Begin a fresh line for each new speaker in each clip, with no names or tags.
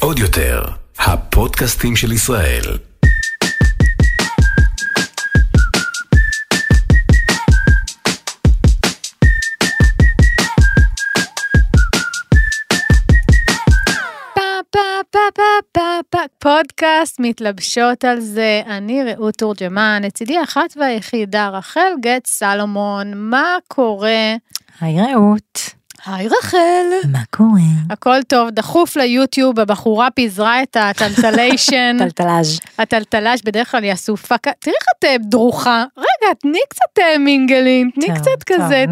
עוד יותר, הפודקאסטים של ישראל.
פודקאסט מתלבשות על זה, אני רעות תורג'מן, לצידי האחת והיחידה רחל גט סלומון, מה קורה?
היי רעות,
היי רחל.
מה קורה?
הכל טוב, דחוף ליוטיוב, הבחורה פיזרה את הטלטליישן,
טלטלאז'.
הטלטלש בדרך כלל היא אסופה, תראי איך את אה, דרוכה, רגע, תני קצת אה, mingling, תני קצת כזה.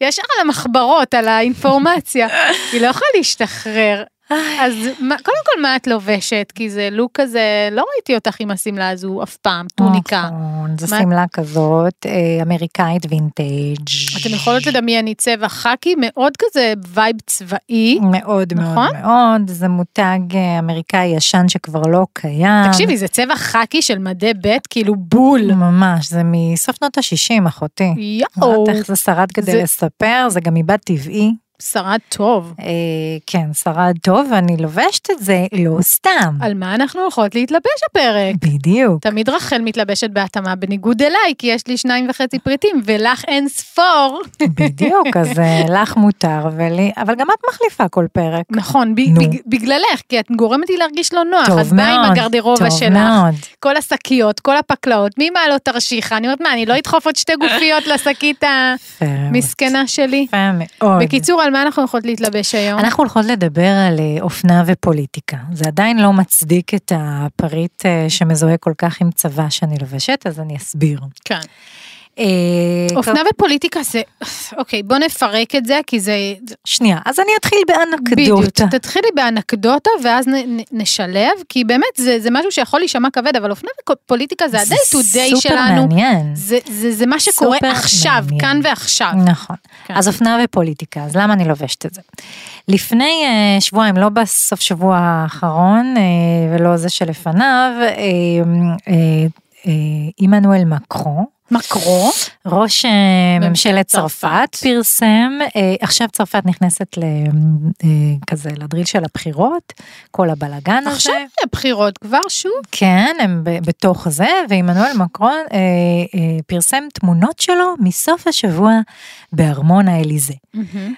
ישר על המחברות, על האינפורמציה, היא לא יכולה להשתחרר. אז מה, קודם כל מה את לובשת? כי זה לוק כזה, לא ראיתי אותך עם השמלה הזו אף פעם, טוניקה.
נכון, זו שמלה כזאת, אה, אמריקאית וינטייג'.
אתם יכולות לדמיין לי צבע חאקי, מאוד כזה וייב צבאי.
מאוד
נכון?
מאוד מאוד, זה מותג אה, אמריקאי ישן שכבר לא קיים.
תקשיבי, זה צבע חאקי של מדי ב', כאילו בול.
ממש, זה מסוף שנות ה-60, אחותי.
יואו,
יודעת איך זה שרד כדי לספר, זה גם מבד טבעי.
שרד טוב.
אה, כן, שרד טוב, ואני לובשת את זה לא סתם.
על מה אנחנו הולכות להתלבש הפרק?
בדיוק.
תמיד רחל מתלבשת בהתאמה בניגוד אליי, כי יש לי שניים וחצי פריטים, ולך אין ספור.
בדיוק, אז אה, לך מותר, ולי, אבל גם את מחליפה כל פרק.
נכון, ב-
נו.
בג- בגללך, כי את גורמת לי להרגיש לא נוח,
טוב
אז די עם
מאוד,
הגרדרובה
טוב
שלך.
מאוד.
כל השקיות, כל הפקלאות, מי מה לא תרשיחה? אני אומרת, מה, אני לא אדחוף עוד שתי גופיות לשקית
מאוד.
המסכנה שלי?
יפה מאוד.
בקיצור, על מה אנחנו יכולות להתלבש היום?
אנחנו הולכות לדבר על אה, אופנה ופוליטיקה. זה עדיין לא מצדיק את הפריט אה, שמזוהה כל כך עם צבא שאני לובשת, אז אני אסביר.
כן.
אה,
אופנה ופוליטיקה זה, אוקיי, בוא נפרק את זה, כי זה,
שנייה, אז אני אתחיל
בדיוק,
באנקדוטה.
תתחילי באנקדוטה ואז נשלב, כי באמת זה, משהו שיכול להישמע כבד, אבל אופנה ופוליטיקה זה ה-day to day שלנו,
מעניין.
זה, זה, זה מה שקורה עכשיו,
מעניין.
כאן ועכשיו.
נכון.
כן.
אז אופנה ופוליטיקה, אז למה אני לובשת את זה? לפני אה, שבועיים, לא בסוף שבוע האחרון אה, ולא זה שלפניו, עמנואל מקרו,
מקרו,
ראש אה,
ממשלת צרפת.
פרסם, אה, עכשיו צרפת נכנסת אה, כזה לדריל של הבחירות, כל הבלגן הזה.
עכשיו בחירות כבר שוב.
כן, הם בתוך זה, ועמנואל מקרון אה, פרסם תמונות שלו מסוף השבוע בארמון האליזה.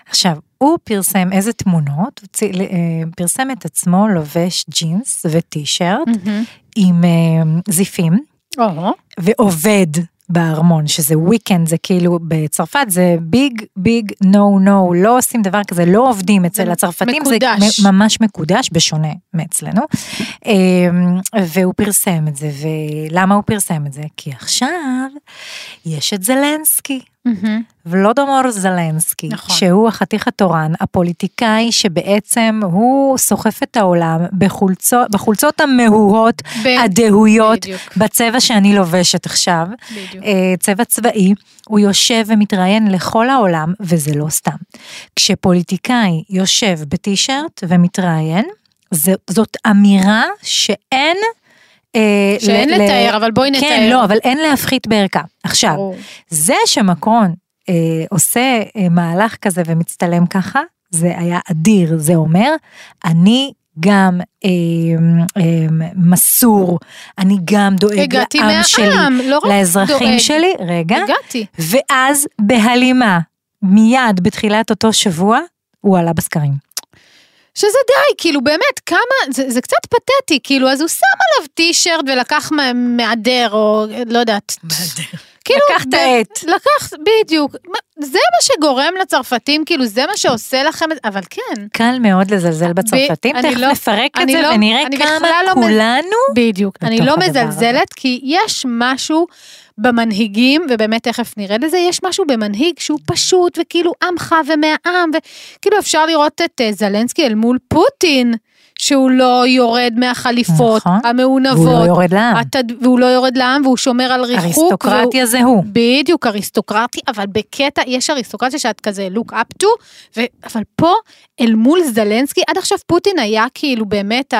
עכשיו, הוא פרסם איזה תמונות, הוא פרסם את עצמו לובש ג'ינס וטישרט עם זיפים, ועובד בארמון, שזה weekend, זה כאילו, בצרפת זה ביג ביג נו נו, לא עושים דבר כזה, לא עובדים אצל הצרפתים,
מקודש.
זה ממש מקודש, בשונה מאצלנו. אמ, והוא פרסם את זה, ולמה הוא פרסם את זה? כי עכשיו יש את זלנסקי. ולודומור זלנסקי,
נכון.
שהוא החתיך התורן, הפוליטיקאי שבעצם הוא סוחף את העולם בחולצות, בחולצות המהוהות,
ב-
הדהויות,
בדיוק.
בצבע שאני לובשת עכשיו,
בדיוק.
אה, צבע צבאי, הוא יושב ומתראיין לכל העולם, וזה לא סתם. כשפוליטיקאי יושב בטישרט ומתראיין, זאת אמירה שאין... אה,
שאין
ל- ל-
לתאר, אבל בואי נתאר.
כן, לא, אבל אין להפחית בערכה. עכשיו,
ברור.
זה שמקרון אה, עושה אה, מהלך כזה ומצטלם ככה, זה היה אדיר, זה אומר, אני גם אה, אה, מסור, אני גם דואג לעם
מהעם,
שלי,
לא
לאזרחים
דואג.
שלי, רגע,
הגעתי.
ואז בהלימה, מיד בתחילת אותו שבוע, הוא עלה בסקרים.
שזה די, כאילו באמת, כמה, זה, זה קצת פתטי, כאילו, אז הוא שם עליו טישרט ולקח מה- מהדר, או לא יודעת. כאילו,
לקח את
ב-
העט.
לקח, בדיוק. זה מה שגורם לצרפתים, כאילו, זה מה שעושה לכם, אבל כן,
קל מאוד לזלזל בצרפתים, תכף
לא-
נפרק את זה
לא-
ונראה כמה
לא
כולנו
בדיוק. אני לא. מזלזלת, כי יש משהו במנהיגים, ובאמת תכף נראה לזה, יש משהו במנהיג שהוא פשוט, וכאילו עמך ומהעם, וכאילו אפשר לראות את אה, זלנסקי אל מול פוטין, שהוא לא יורד מהחליפות
נכון.
המעונבות.
והוא לא יורד לעם.
התד... והוא לא יורד לעם, והוא שומר על ריחוק.
אריסטוקרטיה
והוא...
זה הוא.
בדיוק, אריסטוקרטי, אבל בקטע, יש אריסטוקרטיה שאת כזה look up to, ו... אבל פה, אל מול זלנסקי, עד עכשיו פוטין היה כאילו באמת.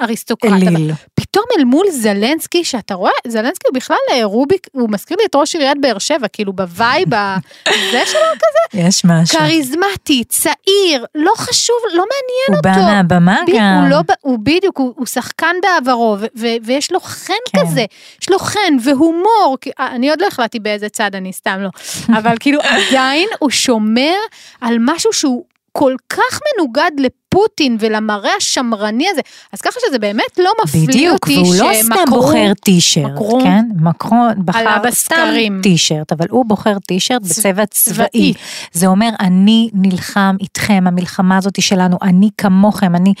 אריסטוקרט.
אליל.
פתאום אל מול זלנסקי, שאתה רואה, זלנסקי הוא בכלל אה, רוביק, הוא מזכיר לי את ראש עיריית באר שבע, כאילו בווייב הזה שלו כזה,
יש משהו.
כריזמטי, צעיר, לא חשוב, לא מעניין
הוא
אותו.
בא מהבמה
ב-
גם.
הוא, לא, הוא בדיוק, הוא, הוא שחקן בעברו, ו- ו- ויש לו חן
כן.
כזה, יש לו חן והומור, כי- אה, אני עוד לא החלטתי באיזה צד, אני סתם לא, אבל כאילו עדיין הוא שומר על משהו שהוא כל כך מנוגד לפוטין ולמראה השמרני הזה, אז ככה שזה באמת לא מפליא
בדיוק,
אותי
והוא לא סתם
שמקרון-
בוחר טישרט,
מקרון
כן? מקרון בחר סתם. טישרט, אבל הוא בוחר טישרט בצבע צבאי.
צבאי.
זה אומר, אני נלחם איתכם, המלחמה הזאת שלנו, אני כמוכם, אני,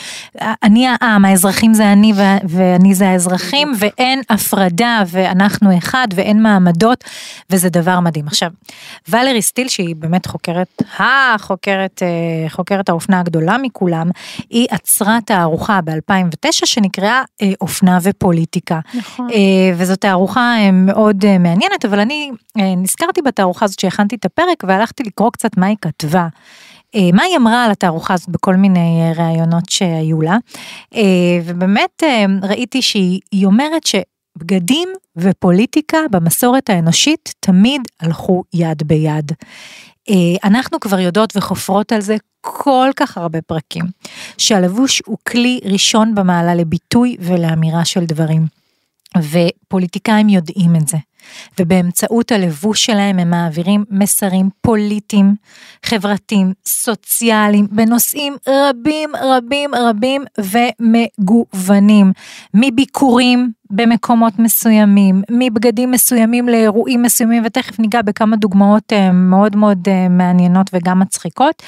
אני העם, האזרחים זה אני ו- ואני זה האזרחים, ואין הפרדה, ואנחנו אחד, ואין מעמדות, וזה דבר מדהים. עכשיו, ולרי סטיל, שהיא באמת חוקרת, החוקרת, אה, חוקרת האופנה הגדולה מכולם, היא עצרה תערוכה ב-2009 שנקראה אה, אופנה ופוליטיקה.
נכון.
אה, וזאת תערוכה אה, מאוד אה, מעניינת, אבל אני אה, נזכרתי בתערוכה הזאת שהכנתי את הפרק והלכתי לקרוא קצת מה היא כתבה. אה, מה היא אמרה על התערוכה הזאת בכל מיני אה, ראיונות שהיו לה, אה, ובאמת ראיתי שהיא היא אומרת שבגדים ופוליטיקה במסורת האנושית תמיד הלכו יד ביד. אה, אנחנו כבר יודעות וחופרות על זה כל כך הרבה פרקים, שהלבוש הוא כלי ראשון במעלה לביטוי ולאמירה של דברים. ופוליטיקאים יודעים את זה. ובאמצעות הלבוש שלהם הם מעבירים מסרים פוליטיים, חברתיים, סוציאליים, בנושאים רבים רבים רבים ומגוונים. מביקורים במקומות מסוימים, מבגדים מסוימים לאירועים מסוימים, ותכף ניגע בכמה דוגמאות אה, מאוד מאוד אה, מעניינות וגם מצחיקות.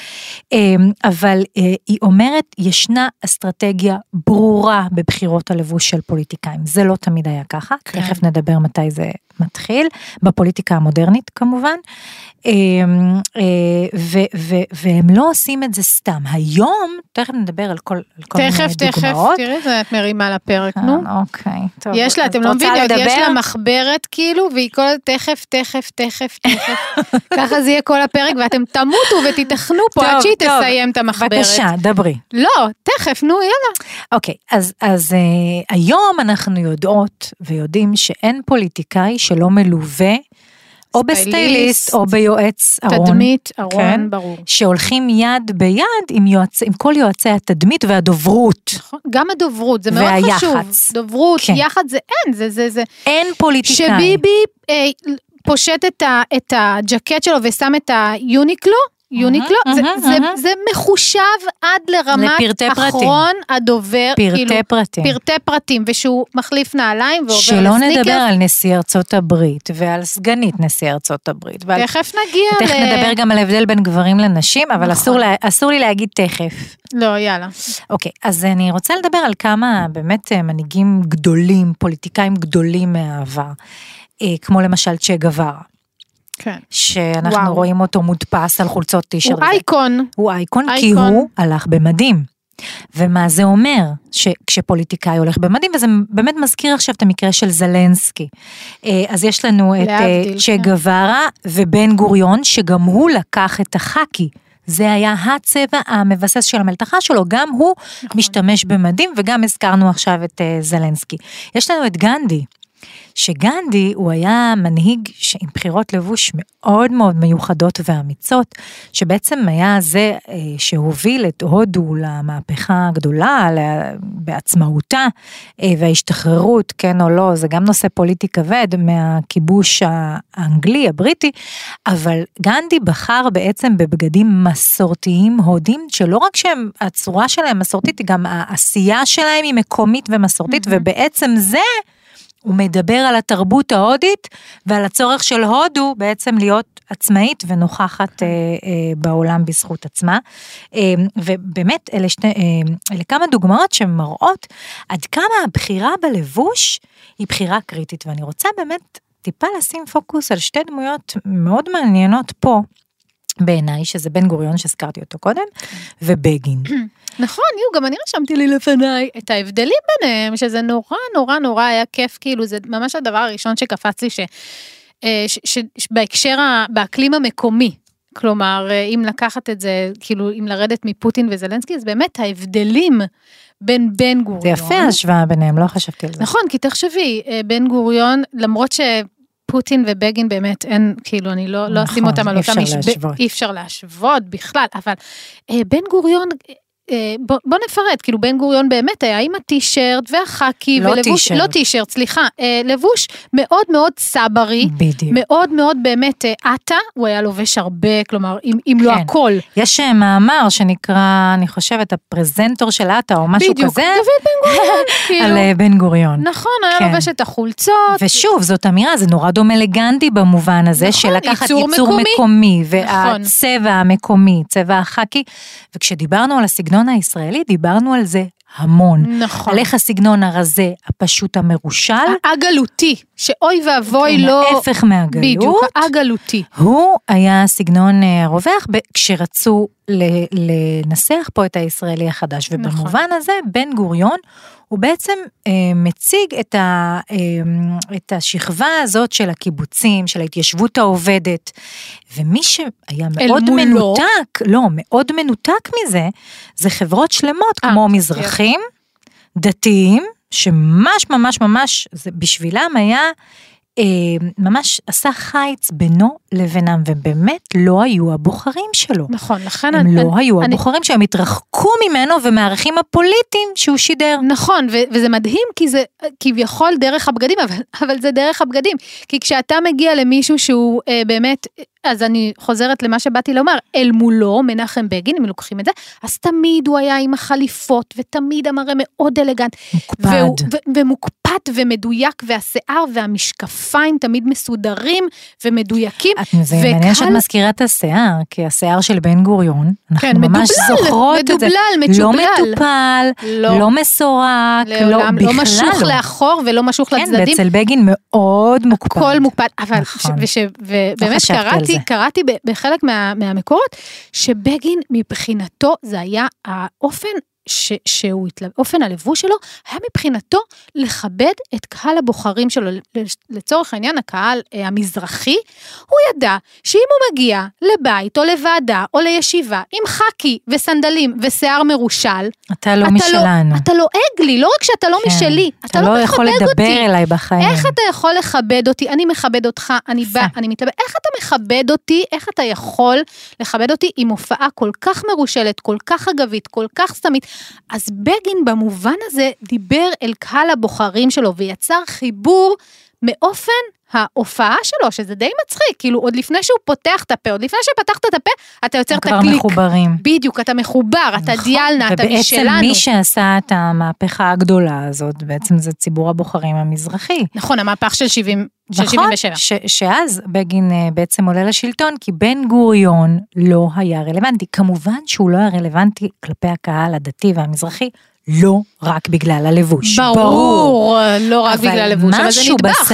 אה, אבל היא אומרת, ישנה אסטרטגיה ברורה בבחירות הלבוש של פוליטיקאים. זה לא תמיד היה ככה,
כן.
תכף נדבר מתי זה מתחיל, בפוליטיקה המודרנית כמובן. ו- ו- והם לא עושים את זה סתם. היום, תכף נדבר על כל, על כל מיני
תכף, תכף,
דוגמאות.
תראי את מרימה לפרק, נו.
אוקיי, טוב.
יש לה, אתם
את
לא מבינות, יש? לה מחברת כאילו, והיא כל תכף, תכף, תכף, תכף. ככה זה יהיה כל הפרק, ואתם תמותו ותיתכנו פה עד
טוב,
שהיא
טוב.
תסיים את המחברת.
בבקשה, דברי.
לא, תכף, נו, יאללה.
אוקיי, אז, אז אה, היום אנחנו יודעות ויודעים שאין פוליטיקאי שלא מלווה או
סטייליסט,
בסטייליסט או ביועץ ארון.
תדמית, ארון,
כן.
ברור.
שהולכים יד ביד עם, יועצ... עם כל יועצי התדמית והדוברות.
נכון, גם הדוברות, זה מאוד
והיח"צ.
חשוב. דוברות,
כן.
יח"צ זה אין, זה, זה, זה.
אין פוליטיקאי.
שביבי אה, פושט את, ה, את הג'קט שלו ושם את היוניקלו, יוניקלו, זה,
מהמם,
זה, מחושב עד לרמת
לפרטי פרטים.
אחרון הדובר,
פרטי
כאילו,
פרטים.
פרטי פרטים, ושהוא מחליף נעליים ועובר
שלא
לסניקר.
נדבר על נשיא ארצות הברית ועל סגנית נשיא ארצות הברית. ועל...
תכף נגיע
תכף
ל...
נדבר גם על ההבדל בין גברים לנשים, אבל
נכון.
אסור, לה... אסור לי להגיד תכף.
לא, יאללה.
אוקיי, אז אני רוצה לדבר על כמה באמת אה, מנהיגים גדולים, פוליטיקאים גדולים מהעבר, אה, כמו למשל צ'ה גווארה,
כן.
שאנחנו
וואו.
רואים אותו מודפס על חולצות טישרט.
הוא אייקון.
הוא אייקון, כי
אייקון.
הוא הלך במדים. ומה זה אומר שכשפוליטיקאי הולך במדים, וזה באמת מזכיר עכשיו את המקרה של זלנסקי. אה, אז יש לנו את אה, צ'ה
כן.
גווארה ובן גוריון, שגם הוא לקח את החאקי. זה היה הצבע המבסס של המלתחה שלו, גם הוא
נכון.
משתמש במדים, וגם הזכרנו עכשיו את אה, זלנסקי. יש לנו את גנדי. שגנדי הוא היה מנהיג עם בחירות לבוש מאוד מאוד מיוחדות ואמיצות, שבעצם היה זה אה, שהוביל את הודו למהפכה הגדולה, לה- בעצמאותה אה, וההשתחררות, כן או לא, זה גם נושא פוליטי כבד מהכיבוש האנגלי, הבריטי, אבל גנדי בחר בעצם בבגדים מסורתיים הודים, שלא רק שהם, הצורה שלהם מסורתית, היא גם העשייה שלהם היא מקומית ומסורתית, ובעצם זה הוא מדבר על התרבות ההודית ועל הצורך של הודו בעצם להיות עצמאית ונוכחת אה, אה, בעולם בזכות עצמה. אה, ובאמת אלה, שני, אה, אלה כמה דוגמאות שמראות עד כמה הבחירה בלבוש היא בחירה קריטית ואני רוצה באמת טיפה לשים פוקוס על שתי דמויות מאוד מעניינות פה. בעיניי, שזה בן גוריון שהזכרתי אותו קודם, ובגין.
נכון, יו, גם אני רשמתי לי לפניי את ההבדלים ביניהם, שזה נורא נורא נורא היה כיף, כאילו, זה ממש הדבר הראשון שקפץ לי, ש, אה, ש, ש, ש, בהקשר, ה, באקלים המקומי. כלומר, אה, אם לקחת את זה, כאילו, אם לרדת מפוטין וזלנסקי, אז באמת ההבדלים בין בן גוריון...
זה יפה ההשוואה ביניהם, לא חשבתי על זה.
נכון, כי תחשבי, אה, בן גוריון, למרות ש... פוטין ובגין באמת אין, כאילו, אני לא, לא אשים
נכון,
אותם על
אי
אותם
אפשר
משב...
להשוות.
אי אפשר להשוות בכלל, אבל אה, בן גוריון, בוא, בוא נפרט, כאילו בן גוריון באמת היה עם הטישרט והחאקי,
לא
ולבוש,
טישרט.
לא טישרט, סליחה, אה, לבוש מאוד מאוד סברי,
בדיוק.
מאוד מאוד באמת אה, עטה, הוא היה לובש הרבה, כלומר, אם, אם לא
כן.
הכל.
יש אה, מאמר שנקרא, אני חושבת, הפרזנטור של עטה או משהו
בדיוק,
כזה,
דוד בן גוריון, כאילו,
על אה, בן גוריון.
נכון, היה
כן.
לובש את החולצות,
ושוב, זאת אמירה, זה נורא דומה לגנדי במובן הזה,
נכון,
של לקחת
ייצור
ייצור
מקומי.
מקומי,
נכון.
והצבע המקומי, צבע החאקי, וכשדיברנו על הסגנון הישראלי, דיברנו על זה המון.
נכון.
על איך הסגנון הרזה, הפשוט המרושל,
הגלותי, שאוי ואבוי
כן,
לא...
ההפך מהגלות.
בדיוק, הגלותי.
הוא היה סגנון אה, הרווח כשרצו לנסח פה את הישראלי החדש,
נכון.
ובמובן הזה בן גוריון הוא בעצם אה, מציג את, ה, אה, את השכבה הזאת של הקיבוצים, של ההתיישבות העובדת, ומי שהיה מאוד. מנותק, לא, מאוד מנותק מזה, זה חברות שלמות
אה,
כמו מזרחים, דתיים, שממש ממש ממש, זה בשבילם היה ממש עשה חיץ בינו לבינם, ובאמת לא היו הבוחרים שלו.
נכון, לכן
הם
אני...
לא היו
אני-
הבוחרים שהם התרחקו ממנו ומהערכים הפוליטיים שהוא שידר.
נכון, ו- וזה מדהים כי זה כביכול דרך הבגדים, אבל, אבל זה דרך הבגדים. כי כשאתה מגיע למישהו שהוא אה, באמת, אז אני חוזרת למה שבאתי לומר, אל מולו, מנחם בגין, אם לוקחים את זה, אז תמיד הוא היה עם החליפות, ותמיד המראה מאוד אלגנט.
מוקפד.
והוא, ו- ומוקפד ומדויק, והשיער והמשקפיים תמיד מסודרים ומדויקים.
את זה מעניין שאת
וקהל-
מזכירה את השיער, כי השיער של בן גוריון, אנחנו
כן,
ממש
מדובלל,
זוכרות את זה.
מדובלל,
לא. מטופל,
לא.
לא מסורק, לא,
לא
בכלל
משוך לאחור ולא משוך
כן,
לצדדים.
ואצל בגין מאוד מוקפד.
הכל מוקפד, אבל,
נכון.
ש, ובאמת
חשבתי על
קראתי,
זה.
קראתי בחלק מה, מהמקורות, שבגין מבחינתו זה היה האופן ש, שהוא, אופן הלבוש שלו, היה מבחינתו לכבד את קהל הבוחרים שלו, לצורך העניין הקהל אה, המזרחי, הוא ידע שאם הוא מגיע לבית או לוועדה או לישיבה עם חאקי וסנדלים ושיער מרושל,
אתה לא
אתה
משלנו.
לא, אתה לועג לי, לא רק שאתה לא
כן.
משלי, אתה,
אתה לא יכול
מכבד
לדבר
אותי.
אליי בחיים.
איך אתה יכול לכבד אותי? אני מכבד אותך, אני. בא, אני מתלבט. איך אתה מכבד אותי? איך אתה יכול לכבד אותי עם הופעה כל כך מרושלת, כל כך אגבית, כל כך סתמית? אז בגין במובן הזה דיבר אל קהל הבוחרים שלו ויצר חיבור מאופן ההופעה שלו, שזה די מצחיק, כאילו עוד לפני שהוא פותח את הפה, עוד לפני שפתחת את הפה, אתה יוצר את
כבר
הקליק.
מחוברים.
בדיוק, אתה מחובר, אתה
נכון.
דיאלנה, אתה
ובעצם
משלנו.
מי שעשה את המהפכה הגדולה הזאת, בעצם זה ציבור הבוחרים המזרחי.
נכון, המהפך של 70, של
נכון,
77.
ש, שאז בגין אה, בעצם עולה לשלטון, כי בן גוריון לא היה רלוונטי. כמובן שהוא לא היה רלוונטי כלפי הקהל הדתי והמזרחי, לא רק בגלל הלבוש.
ברור, לא רק בגלל הלבוש, אבל זה
משהו
נדבך.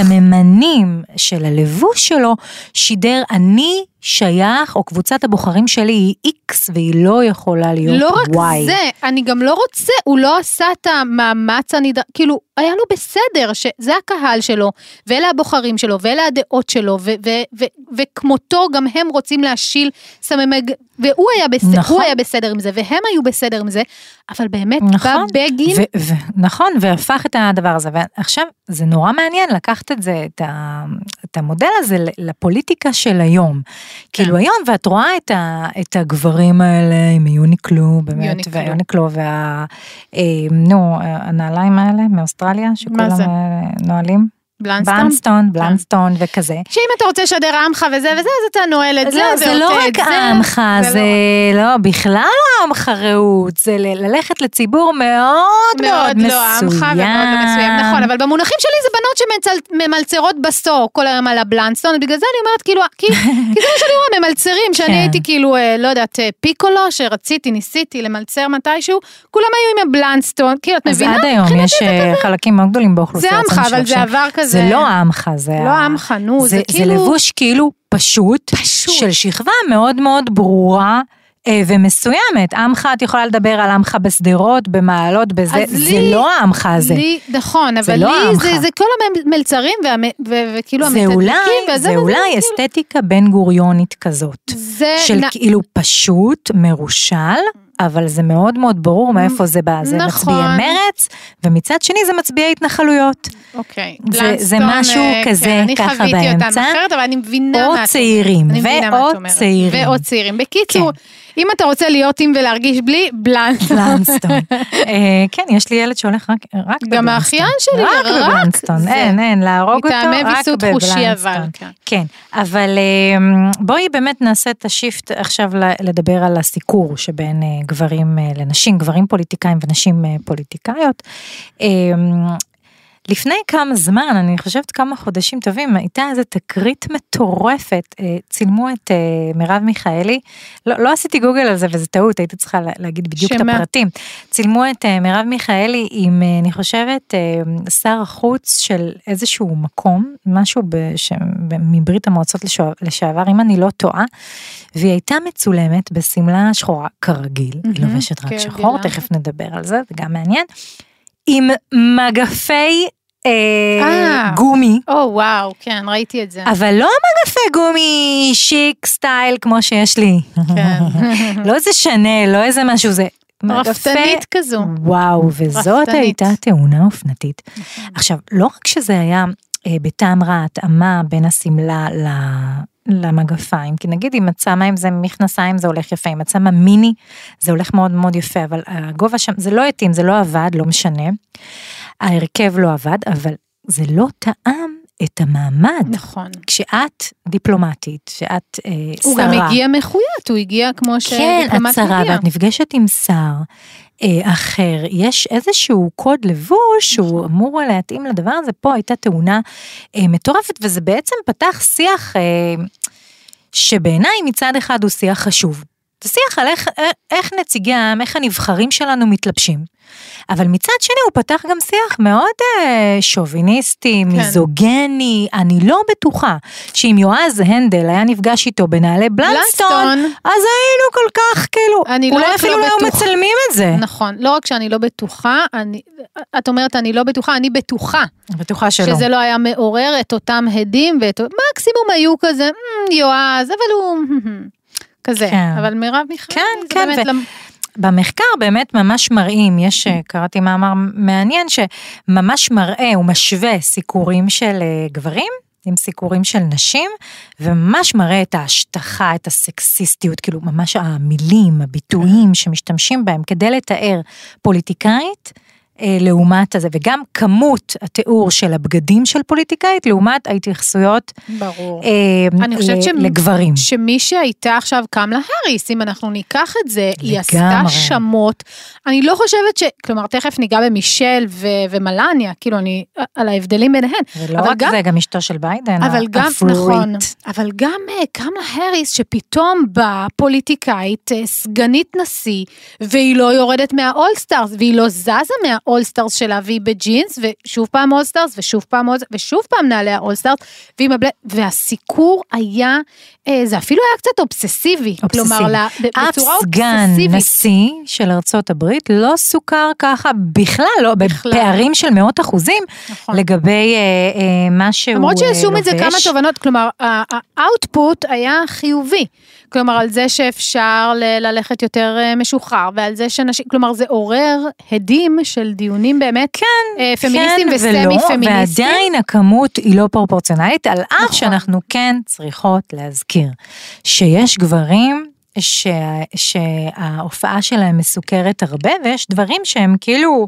בסממנים של הלבוש שלו שידר אני שייך, או קבוצת הבוחרים שלי היא איקס והיא לא יכולה להיות
לא רק
וואי.
זה, אני גם לא רוצה, הוא לא עשה את המאמץ הנדרש, כאילו, היה לו בסדר, שזה הקהל שלו, ואלה הבוחרים שלו, ואלה הדעות שלו, ו- ו- ו- וכמותו גם הם רוצים להשיל סממי, ג- והוא היה, בסדר,
נכון.
היה בסדר עם זה, והם היו בסדר עם זה, אבל באמת,
נכון.
בא בגין,
ו- ו- נכון, והפך את הדבר הזה. ועכשיו, זה נורא מעניין לקחת את זה, את, ה- את המודל הזה לפוליטיקה של היום.
כן.
כאילו היום, ואת רואה את, ה- את הגברים האלה עם יוניקלו, באמת,
יוניקלו.
והיוניקלו, וה... אה, נו, הנעליים האלה מאוסטרליה, שכולם? אה, נועלים.
בלנסטון,
בלנסטון, בלנסטון וכזה.
שאם אתה רוצה לשדר עמך וזה וזה, אז אתה נועל את זה,
לא, זה לא
ועוטה
רק
זה,
עמך,
זה
זה לא, בכלל לא עמך רעות, זה ללכת לציבור מאוד מאוד
מאוד לא עמך ומאוד לא מסוים, נכון, אבל במונחים שלי זה בנות שממלצרות בסטור כל היום על הבלנסטון, בגלל זה אני אומרת כאילו, כי, זה מה שאני רואה, ממלצרים, שאני
כן.
הייתי כאילו, אה, לא יודעת, אה, פיקולו, שרציתי, ניסיתי למלצר מתישהו, כולם היו עם הבלנסטון, כאילו, את
אז
מבינה?
עד היום יש אה, חלקים מאוד גדולים באוכלוסייה.
זה עמך, אבל זה. עבר כזה.
זה לא עמך, זה...
לא עמך, נו, זה
זה
כאילו...
לבוש כאילו פשוט,
פשוט.
של שכבה מאוד מאוד ברורה, ומסוימת. עמך, את יכולה לדבר על עמך בשדרות, במעלות, בזה, זה
לי-
לא העמך הזה.
לי, נכון, אבל
לא
לי. זה, זה כל המלצרים וכאילו וזה
זה אולי
כאילו-
אסתטיקה בן גוריונית כזאת.
זה,
של
נ-
כאילו פשוט, מרושל, אבל זה מאוד מאוד ברור מאיפה זה בא. זה
נכון.
מצביעי מרץ, ומצד שני זה מצביעי התנחלויות.
אוקיי.
זה- זה משהו
אה,
כזה
כן, אני
ככה
חוויתי אותם
באמצע.
אחרת, אבל אני מבינה
או
מה את
צעירים,
אני מבינה מה את
ועוד
אומרת.
צעירים.
ועוד צעירים. בקיצור,
כן.
אם אתה רוצה להיות עם ולהרגיש בלי, בלנסטון.
בלנסטון. אה, כן, יש לי ילד שהולך רק בבלנסטון.
גם האחיין שלי,
רק בבלנסטון. אין, אין, להרוג אותו
מטעמי
רק
ויסות
בבלנסטון.
חושי אבל, כן.
כן, אבל אה, בואי באמת נעשה את השיפט עכשיו לדבר על הסיקור שבין אה, גברים לנשים, גברים פוליטיקאים ונשים פוליטיקאיות. לפני כמה זמן, אני חושבת כמה חודשים טובים, הייתה איזו תקרית מטורפת, אה, צילמו את אה, מרב מיכאלי, לא, לא עשיתי גוגל על זה וזה טעות, הייתי צריכה לה- להגיד בדיוק את
שמה?
הפרטים. צילמו את אה, מרב מיכאלי עם, אני חושבת, שר החוץ של איזשהו מקום, משהו בש... מברית המועצות לשעבר, אם אני לא טועה, והיא הייתה מצולמת בשמלה שחורה, כרגיל, היא
מהמם,
לובשת רק
כרגילה.
שחור, תכף נדבר על זה, זה גם מעניין, עם מגפי אה,
אה.
גומי.
או וואו, כן, ראיתי את זה.
אבל לא מגפי גומי שיק סטייל כמו שיש לי.
כן.
לא איזה שנל, לא איזה משהו, זה.
רפתנית כזו.
וואו, וזאת
רפתנית.
הייתה תאונה אופנתית. עכשיו, לא רק שזה היה אה, בטעם רע, התאמה בין השמלה ל... למגפיים, כי נגיד אם את שמה עם זה מכנסיים זה הולך יפה, אם את שמה מיני זה הולך מאוד מאוד יפה, אבל הגובה שם זה לא התאים, זה לא עבד, לא משנה. ההרכב לא עבד, אבל זה לא טעם את המעמד.
נכון.
כשאת דיפלומטית, שאת אה, שרה.
הוא גם הגיע מחויית, הוא הגיע כמו
כן, את
שדיפלומט
שרה
מגיע.
ואת נפגשת עם שר אה, אחר, יש איזשהו קוד לבוש שהוא
נכון.
אמור להתאים לדבר הזה, פה הייתה תאונה אה, מטורפת וזה בעצם פתח שיח אה, שבעיניי מצד אחד הוא שיח חשוב. זה שיח על איך, אה, איך נציגי העם, איך הנבחרים שלנו מתלבשים. אבל מצד שני הוא פתח גם שיח מאוד אה, שוביניסטי,
כן.
מיזוגני, אני לא בטוחה שאם יועז הנדל היה נפגש איתו בנעלי בלנסטון,
בלנסטון.
אז היינו כל כך כאילו,
אני לא
אולי
רק
אפילו
לא
לא היו. מצלמים את זה.
נכון, לא רק שאני לא בטוחה, אני, את אומרת אני לא בטוחה, אני בטוחה
בטוחה שלא.
שזה לא היה מעורר את אותם הדים, ואת, מקסימום היו כזה, "מ, יועז, אבל הוא, כזה,
כן.
אבל מרב מיכאלי,
כן,
זה
כן,
באמת
ו-
למ-
במחקר באמת ממש מראים, יש, אה, קראתי מאמר מעניין שממש מראה, הוא משווה סיקורים של אה, גברים עם סיקורים של נשים, וממש מראה את ההשטחה, את הסקסיסטיות, כאילו ממש המילים, הביטויים שמשתמשים בהם כדי לתאר פוליטיקאית. אה, לעומת הזה, וגם כמות התיאור של הבגדים של פוליטיקאית לעומת ההתייחסויות
ברור.
אה,
אני חושבת
ל- לגברים.
שמי שהייתה עכשיו קמלה האריס, אם אנחנו ניקח את זה, היא עשתה
לגמרי.
שמות. אני לא חושבת ש... כלומר, תכף ניגע במישל ו- ומלניה, כאילו, אני... על ההבדלים ביניהן.
ולא רק
גם-
זה, גם אשתו של ביידן,
אבל גם,
הפרית.
נכון, אבל גם אה, קמלה האריס, שפתאום באה פוליטיקאית, אה, סגנית נשיא, והיא לא יורדת מהאולסטארס, והיא לא זזה מהאולסטארס שלה, והיא בג'ינס, ושוב פעם אולסטארס, ושוב פעם אולסטארס, ושוב פעם נעלי האולסטארס, הבל... והסיקור היה, אה, זה אפילו היה קצת אובססיבי.
אובססיבי.
כלומר, לה-
אף
בצורה
סגן
אובססיבית.
נשיא של ארצות הברית לא סוקר ככה בכלל, לא,
בכלל.
בפערים של מאות אחוזים,
נכון.
לגבי אה, אה, מה שהוא
למרות
אה,
שעשו מזה כמה
לובש.
תובנות, כלומר, האאוטפוט היה חיובי. כלומר, על זה שאפשר ללכת יותר אה, משוחרר, ועל זה שאנשים, כלומר, זה עורר הדים של דיונים באמת, כן, פמיניסטים
כן
וסמי פמיניסטים.
ועדיין הכמות היא לא פרופורציונלית, על אף
נכון.
שאנחנו כן צריכות להזכיר שיש גברים שה, שההופעה שלהם מסוכרת הרבה, ויש דברים שהם כאילו,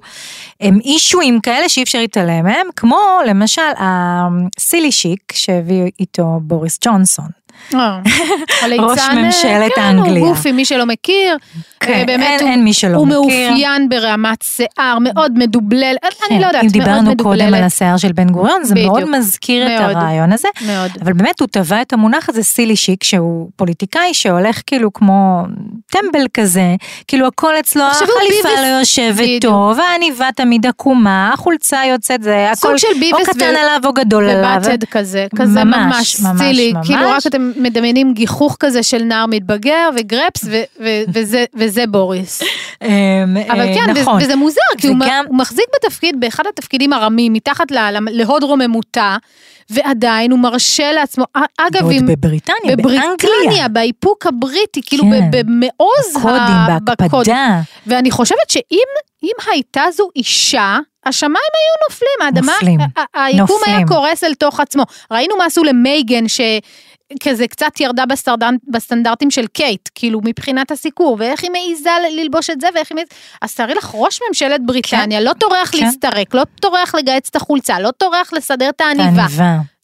הם אישויים כאלה שאי אפשר להתעלם מהם, כמו למשל הסילי שיק שהביא איתו בוריס ג'ונסון.
אה,
ראש ממשלת
כן,
אנגליה.
הוא גופי, מי שלא מכיר,
כן,
אה, באמת
אין-
הוא-
אין מי שלא
הוא
מכיר.
מאופיין ברמת שיער, מאוד מדובלל, אני
כן,
לא יודעת,
אם
מאוד
דיברנו
מדובללת.
קודם על השיער של בן גוריון, זה
בדיוק.
מאוד מזכיר את
מאוד.
הרעיון הזה.
מאוד.
אבל באמת הוא טבע את המונח הזה סילי שיק, שהוא פוליטיקאי שהולך כאילו כמו טמבל כזה, כאילו הכל אצלו, החליפה
ביבס-
לא יושבת. טוב, העניבה תמיד עקומה, החולצה יוצאת זה, הכל או קטן
ו-
עליו או גדול עליו.
ובטד כזה, כזה ממש
ממש, ממש.
כאילו רק אתם מדמיינים גיחוך כזה של נער מתבגר וגרפס, ו- ו- וזה- וזה בוריס.
אמ,
אבל
אה,
כן,
נכון.
וזה- מוזר, כי הוא מחזיק בתפקיד, באחד התפקידים הרמים, מתחת להוד רוממותה, ועדיין הוא מרשה לעצמו, אגב,
ועוד
אם...
בבריטניה, באנגליה.
בבריטניה, באיפוק הבריטי, כאילו
כן.
במעוז
קודים,
ה-.
בהקפדה.
ואני חושבת שאם אם הייתה זו אישה, השמיים היו נופלים, האדמה,
נופלים.
היקום היה
נופלים.
קורס אל תוך עצמו. ראינו מה עשו למייגן, שכזה קצת ירדה בסטרדנ- בסטנדרטים של קייט, כאילו מבחינת הסיקור, ואיך היא מעיזה ללבוש את זה, ואיך היא מעיזה... אז תארי לך, ראש ממשלת בריטניה, לא טורח
כן.
להסתרק, לא טורח לגהץ את החולצה, לא טורח לסדר את העניבה.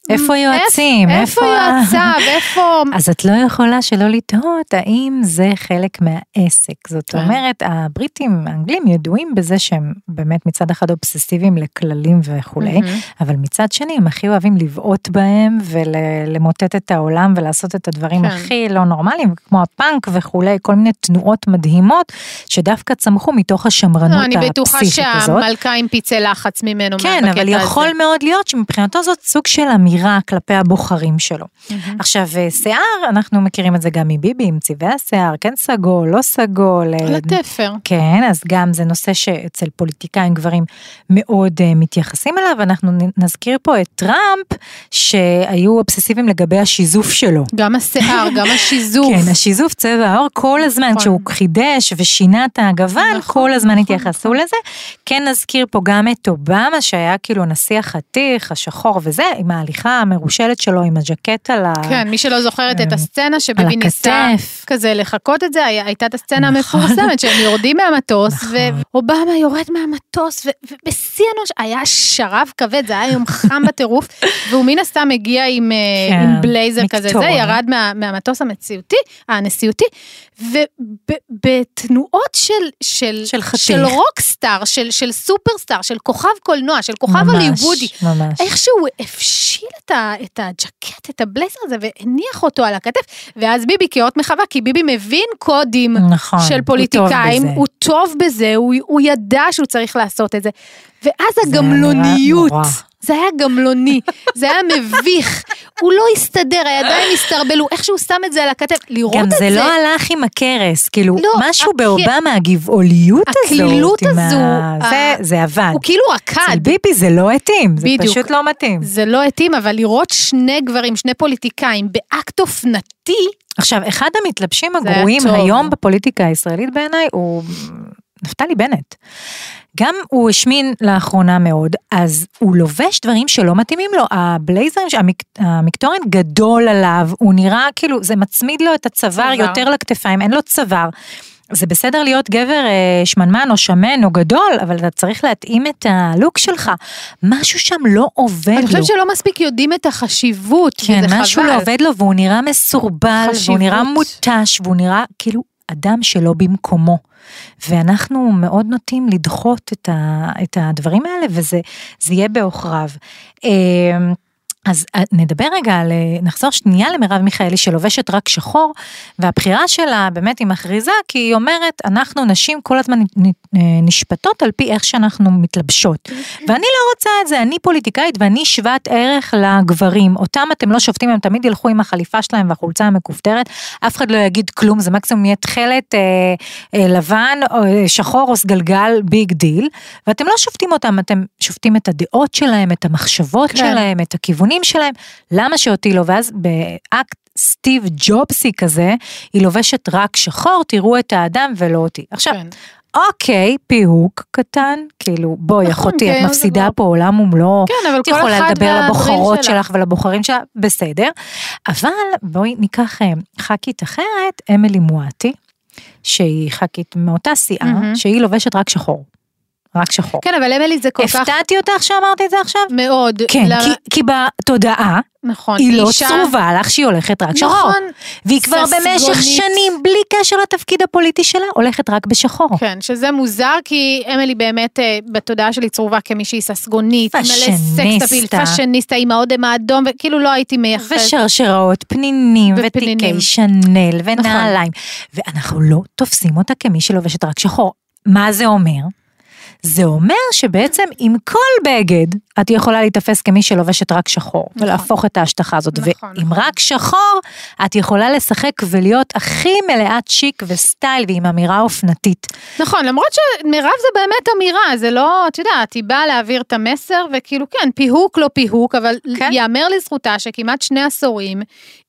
איפה יועצים?
איפה יועציו? איפה...
אז את לא יכולה שלא לתהות האם זה חלק מהעסק. זאת
כן.
אומרת, הבריטים, האנגלים ידועים בזה שהם באמת מצד אחד אובססיביים לכללים וכולי. אבל מצד שני הם הכי אוהבים לבעוט בהם ולמוטט את העולם ולעשות את הדברים
כן.
הכי לא נורמליים, כמו הפאנק וכולי, כל מיני תנועות מדהימות שדווקא צמחו מתוך השמרנות
לא, אני בטוחה
הפסיכית הזאת.
שהמלכה עם פצעי לחץ ממנו
כן, אבל. יכול מאוד להיות שמבחינתו זאת סוג של אמירה כלפי הבוחרים שלו.
מהמם.
עכשיו, אה, שיער, אנחנו מכירים את זה גם מביבי, עם צבעי השיער, כן סגול, לא סגול.
על
אה,
התפר.
כן, אז גם זה נושא שאצל פוליטיקאים גברים מאוד uh, מתייחסים אליו, אנחנו נזכיר פה את טראמפ, שהיו אובססיביים לגבי השיזוף שלו.
גם השיער, גם השיזוף.
כן, השיזוף צבע העור כל הזמן,
נכון.
שהוא חידש ושינה את הגוון,
נכון,
כל הזמן
נכון,
התייחסו
נכון.
לזה. כן נזכיר פה גם את אובמה, שהיה כאילו הנשיא החתיך, השחור וזה, עם ההליכה המרושלת שלו, עם הג'קט על ה...
כן, מי שלא זוכרת את
אה,
הסצנה שביבי ניסה. כזה לחקות את זה, היה- הייתה את הסצנה
נכון.
המפורסמת שהם יורדים מהמטוס,
נכון.
ואובמה יורד מהמטוס, ובשיא הנוש היה שרב כבד, זה היה יום חם בטירוף, והוא מן הסתם הגיע עם, אה,
כן,
בלייזר כזה, זה. ירד מה- מהמטוס המציאותי, הנשיאותי, ובתנועות של, של,
של חתיך.
של rock star, של, superstar, של כוכב קולנוע, של כוכב
ממש,
הוליוודי,
ממש.
איכשהו הוא הפשיל את, ה, את הג'קט, את הבלייזר הזה, והניח אותו על הכתף, ואז ביבי כאות מחווה, כי ביבי מבין קודים
נכון,
של
הוא טוב
פוליטיקאים,
בזה.
הוא טוב בזה, הוא, הוא ידע שהוא צריך לעשות את זה. ואז הגמלוניות,
נורא.
זה היה גמלוני, זה היה מביך, הוא לא הסתדר, הידיים הסתרבלו, איך שהוא שם את זה על הכתף, לראות
גם
את
זה
זה,
לא הלך עם הכרס, כאילו,
לא,
משהו
הכ-
באובמה, הגבעוליות הזאת,
הקלילות
עם
הזו,
ה- זה- זה עבד.
הוא כאילו
אצל
רקד.
ביבי זה לא התאים, זה
בדיוק.
פשוט לא מתאים.
זה לא התאים, אבל לראות שני גברים, שני פוליטיקאים, באקט אופנתי,
עכשיו, אחד המתלבשים הגרועים. היום בפוליטיקה הישראלית בעיניי הוא נפתלי בנט. גם הוא השמין לאחרונה מאוד, אז הוא לובש דברים שלא מתאימים לו. הבלייזרים, המק, המקטורן גדול עליו, הוא נראה כאילו, זה מצמיד לו את הצוואר
צוואר.
יותר לכתפיים, אין לו צוואר. זה בסדר להיות גבר אה, שמנמן או שמן או גדול, אבל אתה צריך להתאים את הלוק שלך. משהו שם לא עובד לו.
אני חושבת שלא מספיק יודעים את החשיבות,
כן,
וזה
משהו
חבל.
לא עובד לו והוא נראה מסורבל,
חשיבות.
והוא נראה מותש, והוא נראה כאילו אדם שלא במקומו. ואנחנו מאוד נוטים לדחות את, ה, את הדברים האלה, וזה זה יהיה בעוכריו. אז אה, נדבר רגע על, אה, נחזור שנייה למרב מיכאלי שלובשת רק שחור, והבחירה שלה באמת היא מכריזה, כי היא אומרת, אנחנו נשים כל הזמן אה, נשפטות על פי איך שאנחנו מתלבשות. ואני לא רוצה את זה, אני פוליטיקאית ואני שוות ערך לגברים. אותם אתם לא שופטים, הם תמיד ילכו עם החליפה שלהם והחולצה המכופתרת, אף אחד לא יגיד כלום, זה מקסימום יהיה תכלת אה, אה, לבן, או, אה, שחור או סגלגל, big deal, ואתם לא שופטים אותם, אתם שופטים את הדעות שלהם, את המחשבות
כן.
שלהם, את הכיוונים שלהם, למה שאותי לא? ואז באקט סטיב ג'ובסי כזה, היא לובשת רק שחור, תראו את האדם ולא אותי. עכשיו,
כן.
אוקיי, פיהוק קטן, כאילו, בואי
נכון,
אחותי, את
כן,
מפסידה
זה לא-
פה עולם ומלואו.
כן, אבל
את
כל
יכולה
אחד
לדבר
והדריל
לבוחרות
שלה.
שלך ולבוחרים שלה, בסדר. אבל בואי ניקח אה, ח"כית אחרת, אמילי מואטי, שהיא ח"כית מאותה סיעה,
מהמם.
שהיא לובשת רק שחור. רק שחור.
כן, אבל אמילי זה כל כך
הפתעתי אותך שאמרתי את זה עכשיו?
מאוד.
כן,
למה-
כי, כי בתודעה
נכון.
היא לא
אישה-
צרובה לך שהיא הולכת רק שחור.
נכון.
והיא כבר במשך. שנים, בלי קשר לתפקיד הפוליטי שלה, הולכת רק בשחור.
כן, שזה מוזר, כי אמילי באמת אה, בתודעה שלי צרובה כמישהי ססגונית, מלא
פאשיניסטה.
סקס אפיל, פאשיניסטה עם האודם האדום, וכאילו לא הייתי מייחסת.
ושרשראות, פנינים,
ופנינים.
ותיקי שנל, ונעליים. ואנחנו לא תופסים אותה כמי שלובשת רק שחור. מה זה אומר? זה אומר שבעצם עם כל בגד, את יכולה להיתפס כמי שלובשת רק שחור,
נכון.
ולהפוך את ההשטחה הזאת.
נכון,
ואם
נכון.
רק שחור, את יכולה לשחק ולהיות הכי מלאת שיק וסטייל ועם אמירה אופנתית.
נכון, למרות שמירב זה באמת אמירה, זה לא, את יודעת, היא באה להעביר את המסר, וכאילו כן, פיהוק לא פיהוק, אבל
כן.
ייאמר לזכותה שכמעט שני עשורים,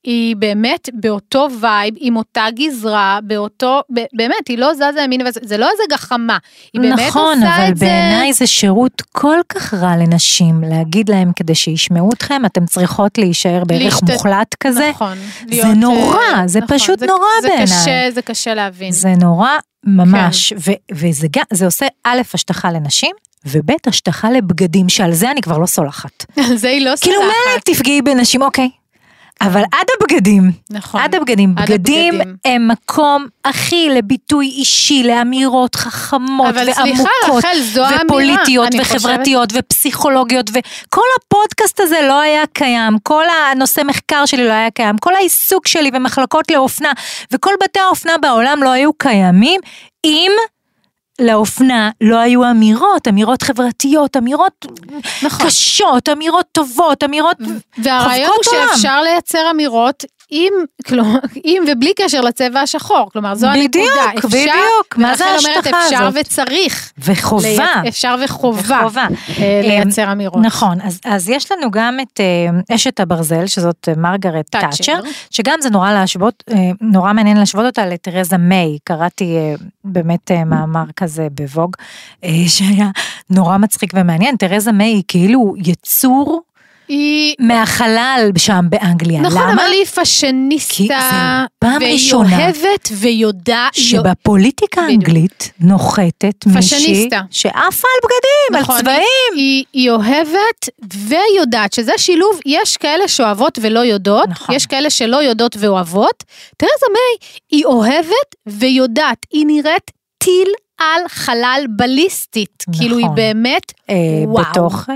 היא באמת באותו וייב, עם אותה גזרה, באותו, באמת, היא לא זזה ימינה וזה, זה לא איזה גחמה, היא באמת
נכון,
עושה
אבל
את זה.
בעיניי זה שירות כל כך רע לנשים, להגיד להם כדי שישמעו אתכם, אתם צריכות להישאר בערך
להשת-
מוחלט כזה.
נכון.
זה
להיות,
נורא,
אה,
זה
נכון,
פשוט
זה-
נורא
זה
בעיניי.
קשה, זה קשה להבין.
זה נורא ממש, ו- וזה גם, זה עושה א', השטחה לנשים, וב', השטחה לבגדים, שעל זה אני כבר לא סולחת.
על זה היא לא
כאילו,
סולחת.
מה תפגעי בנשים, אוקיי. אבל עד הבגדים,
נכון.
עד הבגדים,
עד
בגדים
הבגדים.
הם מקום הכי לביטוי אישי, לאמירות חכמות
אבל סליחה,
ועמוקות,
רחל, זו האמירה.
ופוליטיות וחברתיות ופסיכולוגיות, וכל הפודקאסט הזה לא היה קיים, כל הנושא מחקר שלי לא היה קיים, כל העיסוק שלי ומחלקות לאופנה, וכל בתי האופנה בעולם לא היו קיימים, אם... לאופנה לא היו אמירות, אמירות חברתיות, אמירות
נכון.
קשות, אמירות טובות, אמירות
והרעיון הוא
חובקות עולם.
שאפשר לייצר אמירות עם, כלומר, עם ובלי קשר לצבע השחור, כלומר זו
בדיוק,
הנקודה. אפשר,
בדיוק, מה זה ההשטחה
אפשר
הזאת?
וצריך.
וחובה.
לי- אפשר וחובה.
וחובה.
אה, לייצר אמירות.
נכון, אז, אז יש לנו גם את אה, אשת הברזל, שזאת אה, מרגרט
תאצ'ר.
תאצ'ר, שגם זה נורא להשוות, אה, נורא מעניין להשוות אותה לתרזה מיי, קראתי אה, באמת אה, מאמר כזה בווג, אה, שהיה נורא מצחיק ומעניין, תרזה מיי היא כאילו יצור
היא,
מהחלל שם באנגליה,
נכון,
למה?
אבל היא
כי
פשניסטה,
זה פעם
והיא
ראשונה
אוהבת ויודעת,
שבפוליטיקה. האנגלית נוחתת מישהי. שעפה על בגדים,
נכון,
על צבעים.
היא, היא אוהבת ויודעת, שזה שילוב, יש כאלה שאוהבות ולא יודעות,
נכון.
יש כאלה שלא יודעות ואוהבות. תרזה מיי, היא אוהבת ויודעת, היא נראית טיל על חלל בליסטית, כאילו היא
נכון.
באמת,
אה,
וואו.
בתוך אה,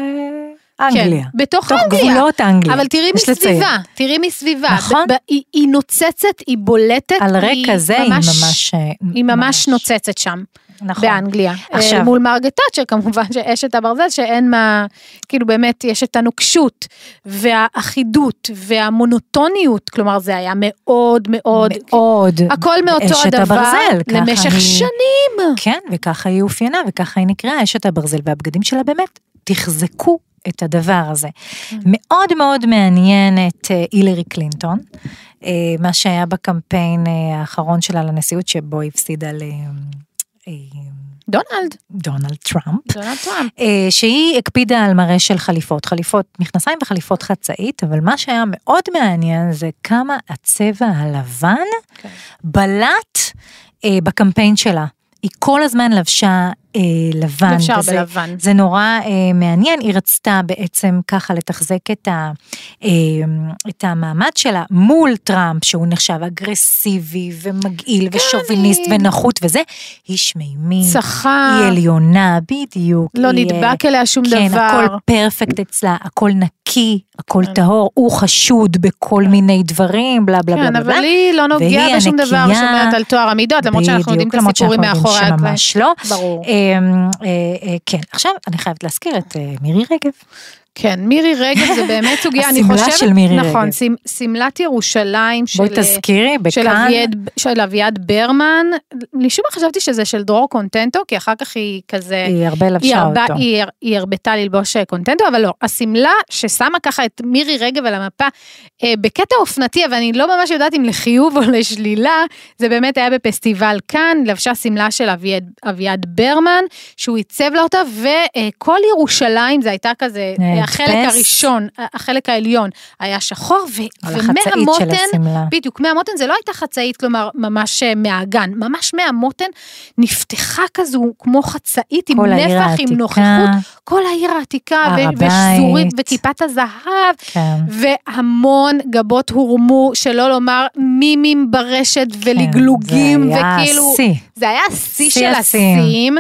אנגליה.
כן, בתוך
בתוך
אנגליה.
גבולות אנגליה.
אבל תראי. מסביבה, תראי מסביבה.
נכון.
ב- ב- היא, היא נוצצת, היא בולטת.
על רקע זה היא ממש... אה,
היא ממש נוצצת שם,
נכון.
באנגליה.
עכשיו-
עכשיו. מול מרגרט תאצ'ר כמובן, שאשת הברזל, שאין מה, כאילו באמת, יש את הנוקשות, והאחידות, והמונוטוניות, כלומר זה היה מאוד מאוד,
מאוד.
הכל מאותו
אשת
הדבר,
הברזל,
למשך
היא-
שנים.
כן, וככה היא אופיינה, וככה היא נקראה אשת הברזל, והבגדים שלה באמת תחזקו את הדבר הזה.
כן.
מאוד מאוד מעניין את אה, הילרי קלינטון, אה, מה שהיה בקמפיין אה, האחרון שלה לנשיאות, שבו הפסידה
דונלד,
לדונלד טראמפ.
דונלד טראמפ.
שהיא הקפידה על מראה של חליפות, חליפות מכנסיים וחליפות חצאית, אבל מה שהיה מאוד מעניין זה כמה הצבע הלבן
כן.
בלט אה, בקמפיין שלה. היא כל הזמן לבשה אה, לבן.
אפשר
וזה-
בלבן.
זה נורא אה, מעניין, היא רצתה בעצם ככה לתחזק את, ה, אה, את המעמד שלה מול טראמפ, שהוא נחשב אגרסיבי ומגעיל ושוביניסט
היא-
ונחות וזה, היא שמימית.
צחה,
היא עליונה, בדיוק.
לא
היא,
נדבק אליה שום
כן,
דבר.
הכל פרפקט אצלה, הכל נקי, הכל
כן.
טהור, הוא חשוד בכל מיני דברים, בלה בלה בלה
כן,
בלה.
אבל היא לא נוגעה בשום דבר
הנקייה.
שומרת על טוהר המידות, למרות שאנחנו יודעים את הסיפורים מאחורי הקלעים.
שממש לא.
ברור.
אה, אה, אה, כן, עכשיו אני חייבת להזכיר את אה, מירי רגב.
כן, מירי רגב זה באמת סוגיה, אני
השמלה
חושבת,
של מירי
נכון,
רגב.
שמ- שמלת ירושלים של,
בואי תזכירי,
של,
בכאן,
של אביעד ברמן, משום מה חשבתי שזה של דרור קונטנטו, כי אחר כך היא כזה,
היא הרבה
היא,
לבשה
הרבה,
אותו.
היא, היא הרבתה ללבוש אה, קונטנטו, אבל לא, השמלה ששמה ככה את מירי רגב על המפה, אה, בקטע אופנתי, אבל אני לא ממש יודעת אם לחיוב או לשלילה, זה באמת היה בפסטיבל כאן, לבשה שמלה של אביעד, אביעד ברמן, שהוא עיצב לה אותה, וכל ירושלים, זה הייתה כזה,
אה,
החלק. הראשון, החלק העליון היה שחור, ו, ומהמותן. בדיוק, מהמותן זה לא הייתה חצאית, כלומר, ממש אה, מהאגן, ממש מהמותן נפתחה כזו כמו חצאית עם נפח, עם נוכחות, כל העיר העתיקה. ושזורית, וכיפת הזהב,
כן.
והמון גבות הורמו, שלא לומר מימים ברשת ולגלוגים,
כן, זה היה
וכאילו. זה היה
שיא
של
השיאים.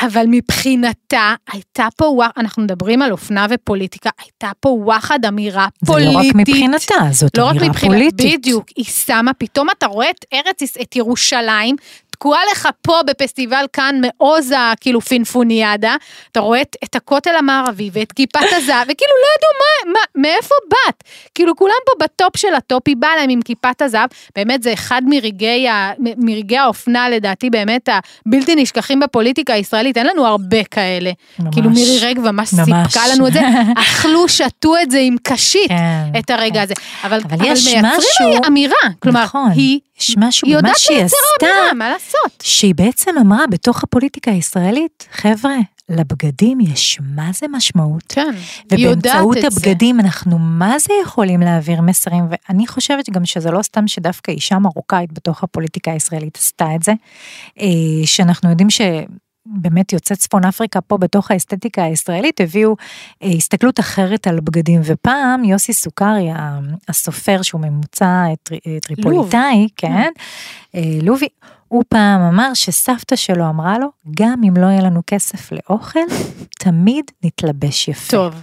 אבל מבחינתה הייתה פה וואחד, אנחנו מדברים על אופנה ופוליטיקה, הייתה פה וואחד אמירה
זה
פוליטית.
לא רק מבחינתה, זאת
לא רק
אמירה
מבחינת,
פוליטית.
בדיוק, היא שמה, פתאום אתה רואה את ארץ, את ירושלים, תקועה לך פה בפסטיבל קאן מעוז הכאילו פינפוניאדה, אתה רואה את, את הכותל המערבי ואת כיפת הזהב, וכאילו לא ידעו מה, מה, מאיפה באת. כאילו כולם פה בטופ של הטופ, היא באה להם עם כיפת הזהב, באמת זה אחד מרגעי, ה, מרגעי האופנה לדעתי באמת הבלתי נשכחים בפוליטיקה הישראלית, אין לנו הרבה כאלה.
ממש.
כאילו מירי רגב ממש
ממש.
סיפקה לנו את זה, אכלו, שתו את זה עם קשית,
כן,
את הרגע
כן.
הזה. אבל,
אבל יש
מייצרים
משהו-
אמירה, כלומר,
נכון,
היא,
יש משהו
היא
במה
יודעת
שהיא
לייצר
עשתה.
אמירה, מה לעשות?
שהיא בעצם אמרה בתוך הפוליטיקה הישראלית, חבר'ה, לבגדים יש מה זה משמעות.
כן, היא יודעת
ובאמצעות
את זה.
הבגדים אנחנו מה זה יכולים להעביר מסרים, ואני חושבת גם שזה לא סתם שדווקא אישה מרוקאית בתוך הפוליטיקה הישראלית עשתה את זה, אה, שאנחנו יודעים ש... באמת יוצאי צפון אפריקה פה בתוך האסתטיקה הישראלית הביאו אה, הסתכלות אחרת על בגדים ופעם יוסי סוכרי הסופר שהוא ממוצא אה, טרי- אה, טריפוליטאי כן אה, לובי הוא פעם אמר שסבתא שלו אמרה לו גם אם לא יהיה לנו כסף לאוכל תמיד נתלבש יפה.
טוב.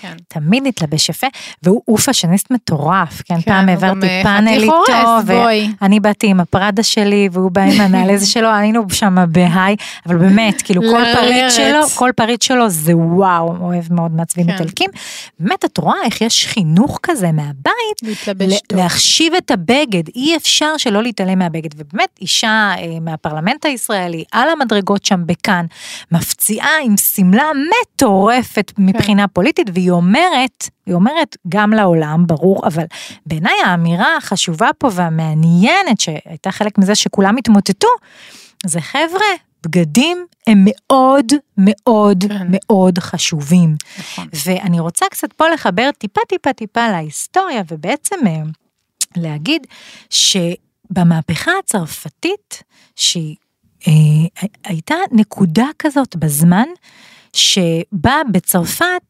כן.
תמיד נתלבש יפה, והוא הוא פאשניסט מטורף, כן,
כן,
פעם העברתי
אה,
פאנל איתו. ואני באתי עם הפרדה שלי, והוא בא עם הנעלי זה שלו, היינו שם בהיי, אבל באמת, כאילו כל. פריט שלו, כל פריט שלו זה וואו, אוהב מאוד מעצבים
כן.
איטלקים. באמת, את רואה איך יש חינוך כזה מהבית. להחשיב את הבגד, אי אפשר שלא להתעלם מהבגד, ובאמת אישה אה, מהפרלמנט הישראלי, על המדרגות שם בכאן, מפציעה עם שמלה מטורפת מבחינה פוליטית, והיא אומרת, היא אומרת גם לעולם, ברור, אבל בעיניי האמירה החשובה פה והמעניינת, שהייתה חלק מזה שכולם התמוטטו, זה חבר'ה, בגדים הם מאוד מאוד
כן.
מאוד חשובים.
נכון.
ואני רוצה קצת פה לחבר טיפה טיפה טיפה להיסטוריה, ובעצם אה, להגיד שבמהפכה הצרפתית, שהיא אה, הייתה נקודה כזאת בזמן, שבה בצרפת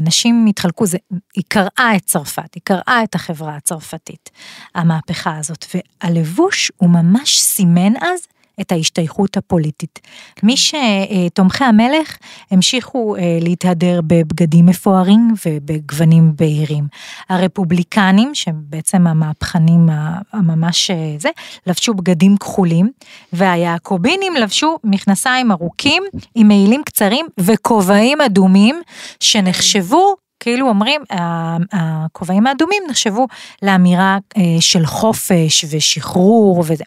אנשים התחלקו, זה, היא קראה את צרפת, היא קראה את החברה הצרפתית, המהפכה הזאת, והלבוש הוא ממש סימן אז את ההשתייכות הפוליטית. מי שתומכי המלך המשיכו אה, להתהדר בבגדים מפוארים ובגוונים בהירים. הרפובליקנים, שהם בעצם המהפכנים הממש אה, זה, לבשו בגדים כחולים, והיעקובינים לבשו מכנסיים ארוכים עם מעילים קצרים וכובעים אדומים, שנחשבו כאילו אומרים, הכובעים האדומים נחשבו לאמירה אה, של חופש ושחרור וזה.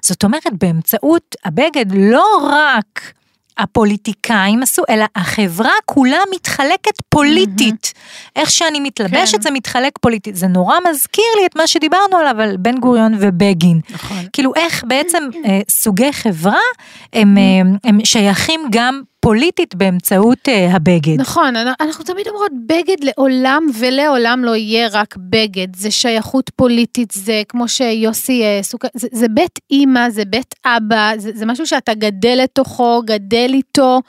זאת אומרת, באמצעות הבגד לא רק הפוליטיקאים עשו, אלא החברה כולה מתחלקת פוליטית. איך שאני מתלבשת
כן.
זה מתחלק פוליטית. זה נורא מזכיר לי את מה שדיברנו עליו על בן גוריון ובגין.
נכון.
כאילו איך בעצם אה, סוגי חברה הם, אה, הם שייכים גם פוליטית באמצעות אה, הבגד.
נכון, אנ- אנחנו תמיד אומרות בגד לעולם ולעולם לא יהיה רק בגד, זה שייכות פוליטית, זה כמו שיוסי אה, סוכר, זה, זה בית אימא, זה בית אבא, זה, זה משהו שאתה גדל לתוכו, גדל איתו,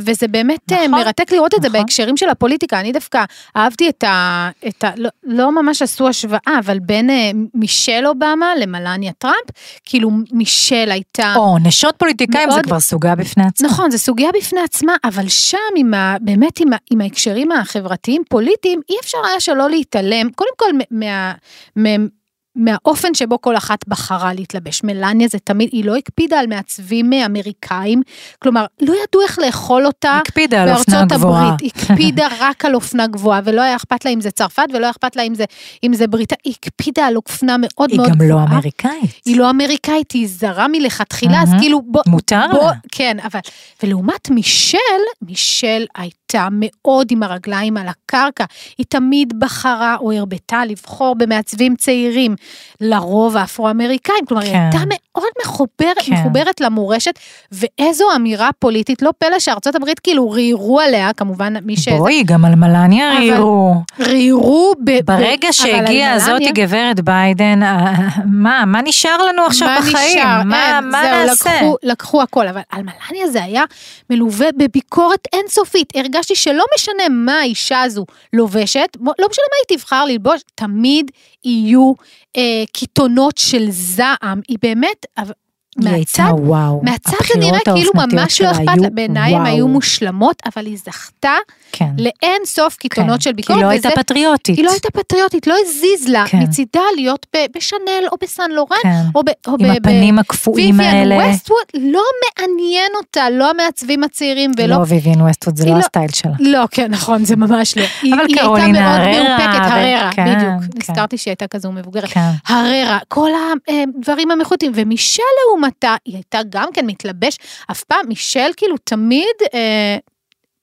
וזה באמת אה,
נכון,
מרתק לראות את זה
נכון.
בהקשרים של הפוליטיקה, אני דווקא אהבתי את ה... את ה לא, לא ממש עשו השוואה, אבל בין אה, מישל אובמה למלניה טראמפ, כאילו מישל הייתה...
או נשות פוליטיקאים זה
מאוד-
כבר סוגה בפני עצמה.
נכון, זו סוגיה בפני עצמה, אבל שם עם ה, באמת עם, ה, עם ההקשרים החברתיים פוליטיים, אי אפשר היה שלא להתעלם, קודם כל מה, מה, מהאופן שבו כל אחת בחרה להתלבש. מלניה זה תמיד, היא לא הקפידה על מעצבים אמריקאים, כלומר, לא ידעו איך לאכול אותה.
הקפידה על אופנה
בארצות
גבוהה.
הברית, היא הקפידה רק על אופנה גבוהה, ולא היה אכפת לה אם זה צרפת, ולא היה אכפת לה אם זה, אם זה בריטה, היא הקפידה על אופנה מאוד
היא
מאוד
גם
גבוהה.
לא אמריקאית.
היא לא אמריקאית, היא זרה מלכתחילה, אז. כאילו בוא...
מותר
בוא,
לה.
כן, אבל... ולעומת מישל, מישל הייתה מאוד עם הרגליים על הקרקע. היא תמיד בחרה או הרבתה לבחור במעצבים צעירים, לרוב האפרו-אמריקאים. כלומר, היא
כן.
הייתה מאוד מחוברת,
כן.
מחוברת למורשת, ואיזו אמירה פוליטית. לא פלא שארצות הברית כאילו ריירו עליה, כמובן, מי ש...
בואי, גם על מלניה ריירו.
ריירו ב... ב-
ברגע
אבל
שהגיעה הזאתי גברת ביידן, אה, מה, מה נשאר לנו עכשיו
מה
בחיים?
נשאר?
מה,
אין,
מה
זהו,
נעשה?
לקחו, לקחו הכל, אבל על מלניה זה היה מלווה בביקורת אינסופית. הרגשתי שלא משנה מה האישה הזו לובשת, לא משנה מה היא תבחר ללבוש, תמיד יהיו אה, קיתונות של זעם. היא באמת,
היא הייתה וואו.
מהצד זה נראה כאילו ממש לא אכפת לה, בעיניי הן. היו מושלמות, אבל היא זכתה
כן.
לאין סוף קיתונות
כן,
של ביקורת.
היא לא
וזה-
הייתה פטריוטית.
היא לא הייתה פטריוטית, לא הזיז לה
כן.
מצידה להיות ב- בשנל או בסן לורן,
כן.
או ב... או
עם
ב-
הפנים הקפואים האלה.
ווסטווד לא מעניין אותה, לא המעצבים הצעירים ולא...
לא, ויויאן ווסטווד זה
היא
לא
לא-
הסטייל שלה.
לא, כן, נכון, זה ממש לא. היא,
אבל
היא
קרולינה
הייתה מאוד
הררה,
מאופקת, הררה,
כן,
בדיוק.
כן.
נזכרתי שהיא הייתה כזו מבוגרת.
כן.
הררה, כל הדברים המחויטים, ומישל לעומתה, היא הייתה גם כן מתלבש, אף פעם, מישל כאילו תמיד אה,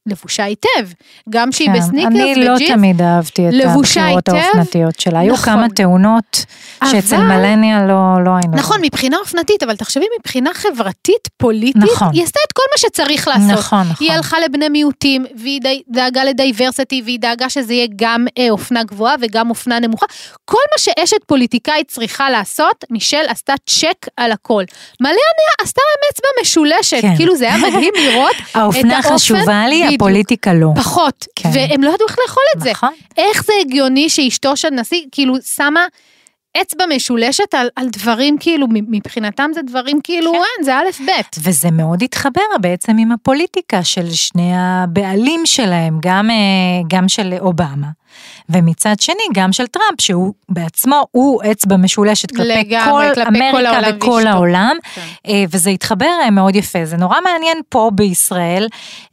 לבושה היטב, גם שהיא
כן.
בסניקרס
אני לא
וג'ינס,
תמיד אהבתי את הבחירות. האופנתיות שלה. היו
נכון.
כמה תאונות שאצל
אבל-
מלניה לא לא היינו.
נכון, מבחינה אופנתית, אבל תחשבי מבחינה חברתית, פוליטית,
נכון.
היא עשתה את כל מה שצריך לעשות.
נכון, נכון.
היא הלכה לבני מיעוטים, והיא דאגה לדייברסיטי, והיא דאגה שזה יהיה גם אה, אופנה גבוהה וגם אופנה נמוכה. כל מה שאשת פוליטיקאית צריכה לעשות, מישל עשתה צ'ק על הכל. מלא עשתה להם אצבע משולשת,
כן.
כאילו זה היה מדהים לראות את
האופנה
האופן-
חשובה לי,
בדיוק.
הפוליטיקה לא.
פחות,
כן.
והם לא ידעו איך לאכול את זה.
נכון.
איך זה הגיוני שאשתו של נשיא, כאילו, שמה אצבע משולשת על, על דברים, כאילו, מבחינתם זה דברים, כאילו,
כן.
אין, זה א' ב'.
וזה מאוד התחבר בעצם עם הפוליטיקה של שני הבעלים שלהם, גם, אה, גם של אובמה, ומצד שני גם של טראמפ, שהוא בעצמו, הוא אצבע משולשת כלפי
לגמרי,
כל
כלפי כל
אמריקה
העולם
וכל
ואשתו.
העולם,
כן.
אה, וזה התחבר אה, מאוד יפה. זה נורא מעניין פה בישראל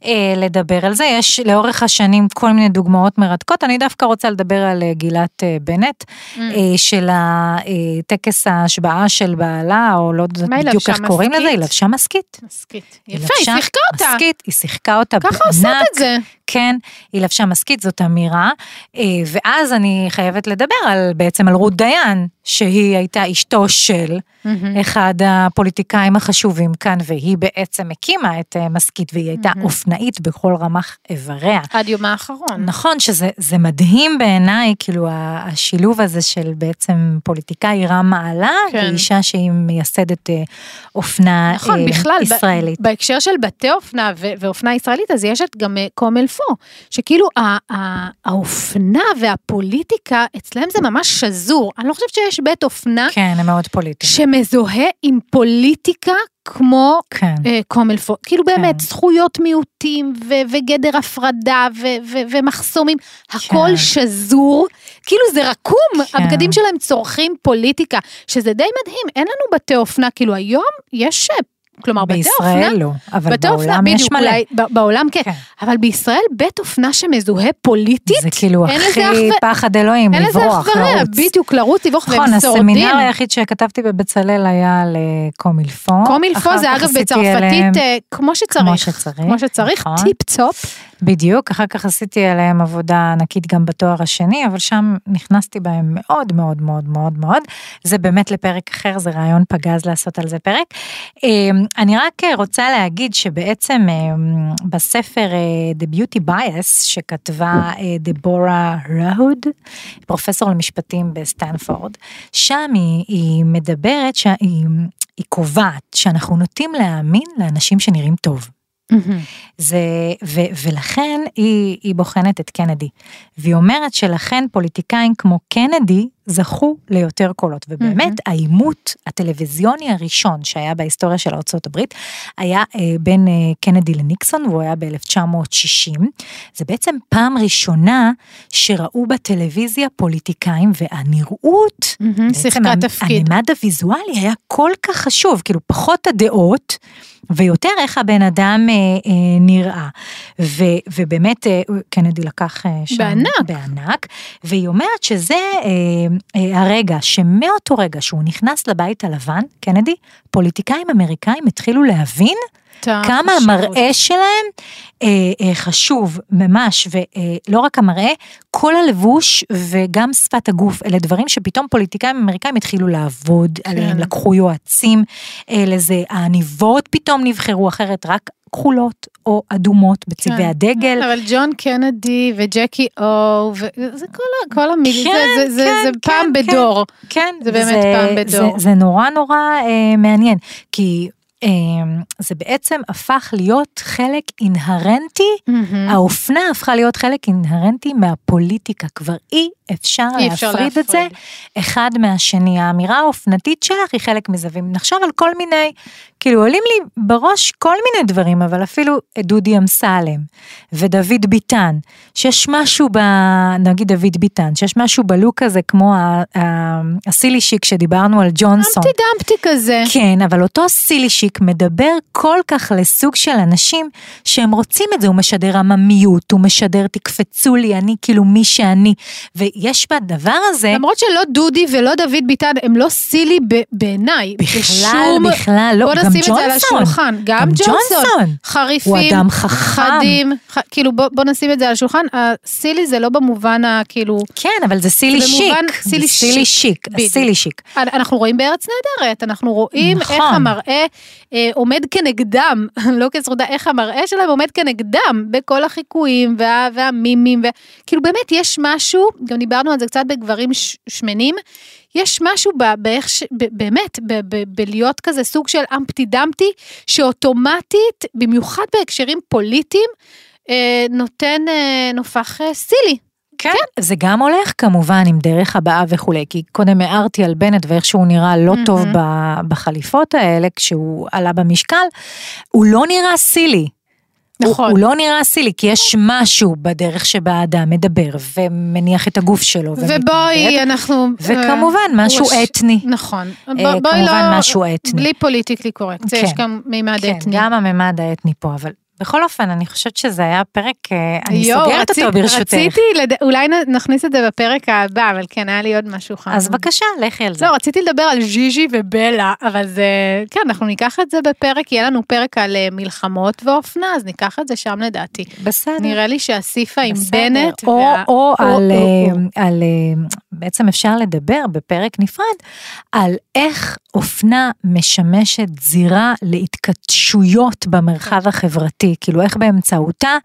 אה, לדבר על זה, יש לאורך השנים כל מיני דוגמאות מרתקות, אני דווקא רוצה לדבר על גילת בנט,
Mm.
של הטקס ההשבעה של בעלה, או לא יודעת בדיוק איך קוראים לזה, היא? לבשה מסכית. היא
יפה, היא שיחקה אותה.
מסכית, היא שיחקה אותה בענק.
ככה עושות את זה.
כן, היא לבשה מסכית, זאת אמירה. אה, ואז אני חייבת לדבר על, בעצם על רות דיין, שהיא הייתה אשתו של
מהמם.
אחד הפוליטיקאים החשובים כאן, והיא בעצם הקימה את אה, מסכית, והיא הייתה
מהמם.
אופנאית בכל רמ"ח איבריה.
עד יומה האחרון.
נכון שזה זה מדהים בעיניי, כאילו השילוב הזה של בעצם פוליטיקאי רם מעלה,
כן.
ואישה שהיא מייסדת אה, אופנה
נכון,
אה,
בכלל, ב-
ישראלית.
בהקשר של בתי אופנה ו- ואופנה ישראלית, אז יש את גם אה, קומלפו, שכאילו ה- ה- האופנה והפוליטיקה, אצלם זה ממש שזור. אני לא חושבת שיש בית אופנה
כן, הם מאוד פוליטיים.
שמזוהה עם פוליטיקה כמו
כן.
אה, קומלפו. כאילו באמת,
כן.
זכויות מיעוטים ו- וגדר הפרדה ו- ו- ומחסומים, הכל
כן.
שזור, כאילו זה רקום,
כן.
הבגדים שלהם צורכים פוליטיקה, שזה די מדהים, אין לנו בתי אופנה, כאילו היום יש, אה, כלומר בתי אופנה,
בישראל לא, אבל
בתי אופנה,
בעולם יש
בדיוק,
מלא.
אולי, בעולם כן,
כן.
אבל בישראל בית אופנה שמזוהה פוליטית,
זה כאילו
אין לזה
הכי
אח
פחד אלוהים,
אין לזה
לברוח,
אח ורע,
לרוץ.
בדיוק, לרוץ, לברוח,
נכון,
והם שורדים.
הסמינר היחיד שכתבתי בבצלאל היה על אה, קומילפו.
קומילפו
אחר
זה
כך
אגב
עשיתי אליהם-
בצרפתית אה, כמו שצריך.
כמו שצריך,
כמו שצריך,
נכון.
טיפ צופ.
בדיוק, אחר כך עשיתי עליהם עבודה ענקית גם בתואר השני, אבל שם נכנסתי בהם מאוד מאוד מאוד מאוד מאוד. זה באמת לפרק אחר, זה רעיון פגז לעשות על זה פרק. אמ, אני רק רוצה להגיד שבעצם אמ, בספר אה, The Beauty Bias, שכתבה אה, דבורה ראוד, פרופסור למשפטים בסטנפורד, שם היא, היא מדברת, שהיא, היא קובעת שאנחנו נוטים להאמין לאנשים שנראים טוב. זה, ו, ולכן היא, היא בוחנת את קנדי. והיא אומרת שלכן פוליטיקאים כמו קנדי זכו ליותר קולות. ובאמת העימות הטלוויזיוני הראשון שהיה בהיסטוריה של ארה"ב היה אה, בין אה, קנדי לניקסון והוא היה ב-1960. זה בעצם פעם ראשונה שראו בטלוויזיה פוליטיקאים והנראות,
שיחקה תפקיד.
הממד הוויזואלי היה כל כך חשוב, כאילו פחות הדעות. ויותר איך הבן אדם אה, אה, נראה. ו, ובאמת אה, קנדי לקח אה, שם
בענק.
בענק, והיא אומרת שזה אה, אה, הרגע שמאותו רגע שהוא נכנס לבית הלבן, קנדי, פוליטיקאים אמריקאים התחילו להבין כמה המראה שלהם אה, אה, חשוב ממש, ולא רק המראה, כל הלבוש וגם שפת הגוף, אלה דברים שפתאום פוליטיקאים אמריקאים התחילו לעבוד כן. עליהם, לקחו יועצים אה, לזה, העניבות פתאום נבחרו אחרת, רק כחולות או אדומות בצבעי
כן.
הדגל.
אבל ג'ון קנדי וג'קי או, וזה כל, כל המילים,
כן,
זה, זה,
כן,
זה
כן,
פעם
כן.
בדור.
כן,
זה באמת פעם בדור.
זה, זה נורא נורא אה, מעניין, כי זה בעצם הפך להיות חלק אינהרנטי,
מהמם.
האופנה הפכה להיות חלק אינהרנטי מהפוליטיקה, כבר אי אפשר
אי אפשר
להפריד את זה
להפריד.
אחד מהשני. האמירה האופנתית שלך היא חלק מזה, ואם נחשוב על כל מיני, כאילו עולים לי בראש כל מיני דברים, אבל אפילו דודי אמסלם ודוד ביטן, שיש משהו ב... נגיד דוד ביטן, שיש משהו בלוק הזה כמו הסילי שיק שדיברנו על ג'ונסון.
אמפטי דמפטי כזה.
כן, אבל אותו סילי שיק מדבר כל כך לסוג של אנשים שהם רוצים את זה, הוא משדר עממיות, הוא משדר תקפצו לי, אני כאילו מי שאני, ויש בדבר הזה,
למרות שלא דודי ולא דוד ביטן הם לא סילי בעיניי.
בכלל,
בשום-
בכלל, לא, גם
נשים את זה על. השולחן. גם
גם
ג'ונסון. חריפים.
הוא אדם חכם.
חדים. ח- כאילו בוא, בוא נשים את זה על השולחן. הסילי זה לא במובן הכאילו...
כן, אבל זה סילי
זה
שיק,
במובן סילי
סילי
שיק.
שיק,
בדיוק.
סילי שיק.
אנחנו רואים בארץ נהדרת, אנחנו רואים
נכון.
איך המראה אה, עומד כנגדם, לא כזרודה, איך המראה שלהם עומד כנגדם בכל החיקויים וה, והמימים, וכאילו באמת יש משהו, גם דיברנו על זה קצת בגברים ש, שמנים, יש משהו ב, באיך ש... ב, באמת, ב, ב, בלהיות כזה סוג של אמפטי דמפטי, שאוטומטית, במיוחד בהקשרים פוליטיים, אה, נותן, אה, נופח אה, סילי.
כן. זה גם הולך כמובן עם דרך הבאה וכולי, כי קודם הערתי על בנט ואיך שהוא נראה לא טוב
מהמם.
ב- בחליפות האלה כשהוא עלה במשקל, הוא לא נראה סילי.
נכון.
הוא, הוא לא נראה סילי, כי יש משהו בדרך שבה האדם מדבר ומניח את הגוף שלו ומתמודד.
ובואי, אנחנו...
וכמובן
אה,
משהו
ראש-
אתני.
נכון.
אה,
בוא- בואי
כמובן
לא...
משהו אתני.
בלי פוליטיקלי קורקט,
כן.
יש גם מימד
כן,
אתני.
גם הממד האתני פה, אבל בכל אופן, אני חושבת שזה היה פרק, אה, אני
יואו,
סוגרת
רצית-
אותו ברשותך.
רציתי, לד... אולי נכניס את זה בפרק הבא, אבל כן, היה לי עוד משהו חם.
אז בבקשה, לכי על זה.
לא, רציתי לדבר על ז'יז'י ובלה, אבל זה, כן, אנחנו ניקח את זה בפרק, יהיה לנו פרק על אה, מלחמות ואופנה, אז ניקח את זה שם לדעתי.
בסדר.
נראה לי שהסיפה עם. בנט,
או,
וה-
או,
או,
על,
או,
אה,
או.
על, אה, בעצם אפשר לדבר בפרק נפרד, על איך אופנה משמשת זירה להתכתשויות במרחב החברתי, כאילו איך באמצעותה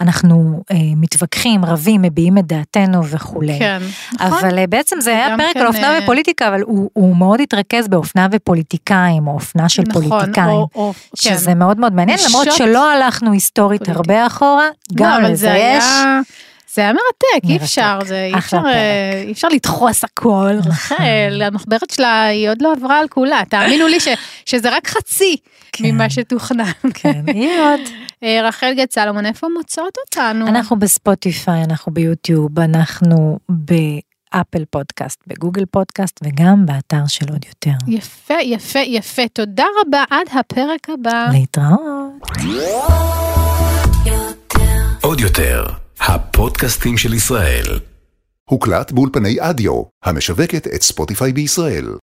אנחנו אה, מתווכחים, רבים, מביעים את דעתנו וכולי.
כן, נכון.
אבל אה, בעצם זה היה פרק
כן,
על אופנה
אה,
ופוליטיקה, אבל הוא, הוא מאוד התרכז באופנה ופוליטיקאים, או אופנה של
נכון,
פוליטיקאים.
או- או- כן.
שזה מאוד מאוד מעניין, למרות
שוט
שלא הלכנו היסטורית
פוליטי.
הרבה אחורה,
לא,
גם
אבל
לזה
זה היה-
יש.
זה היה מרתק, אי
מרתק.
אפשר, זה אי אפשר. אה, אי אפשר לדחוס הכל, רחל, המחברת שלה היא עוד לא עברה על כולה, תאמינו לי ש- שזה רק חצי
כן.
ממה שתוכנן.
כן, יהיה עוד.
אה, רחל גת סלומון, איפה מוצאות אותנו?
אנחנו בספוטיפיי, אנחנו ביוטיוב, אנחנו באפל פודקאסט, בגוגל פודקאסט, וגם באתר של עוד יותר.
יפה, יפה, יפה, תודה רבה, עד הפרק הבא.
להתראות.
עוד יותר, הפודקאסטים של ישראל.
הוקלט באולפני אדיו, המשווקת את ספוטיפיי בישראל.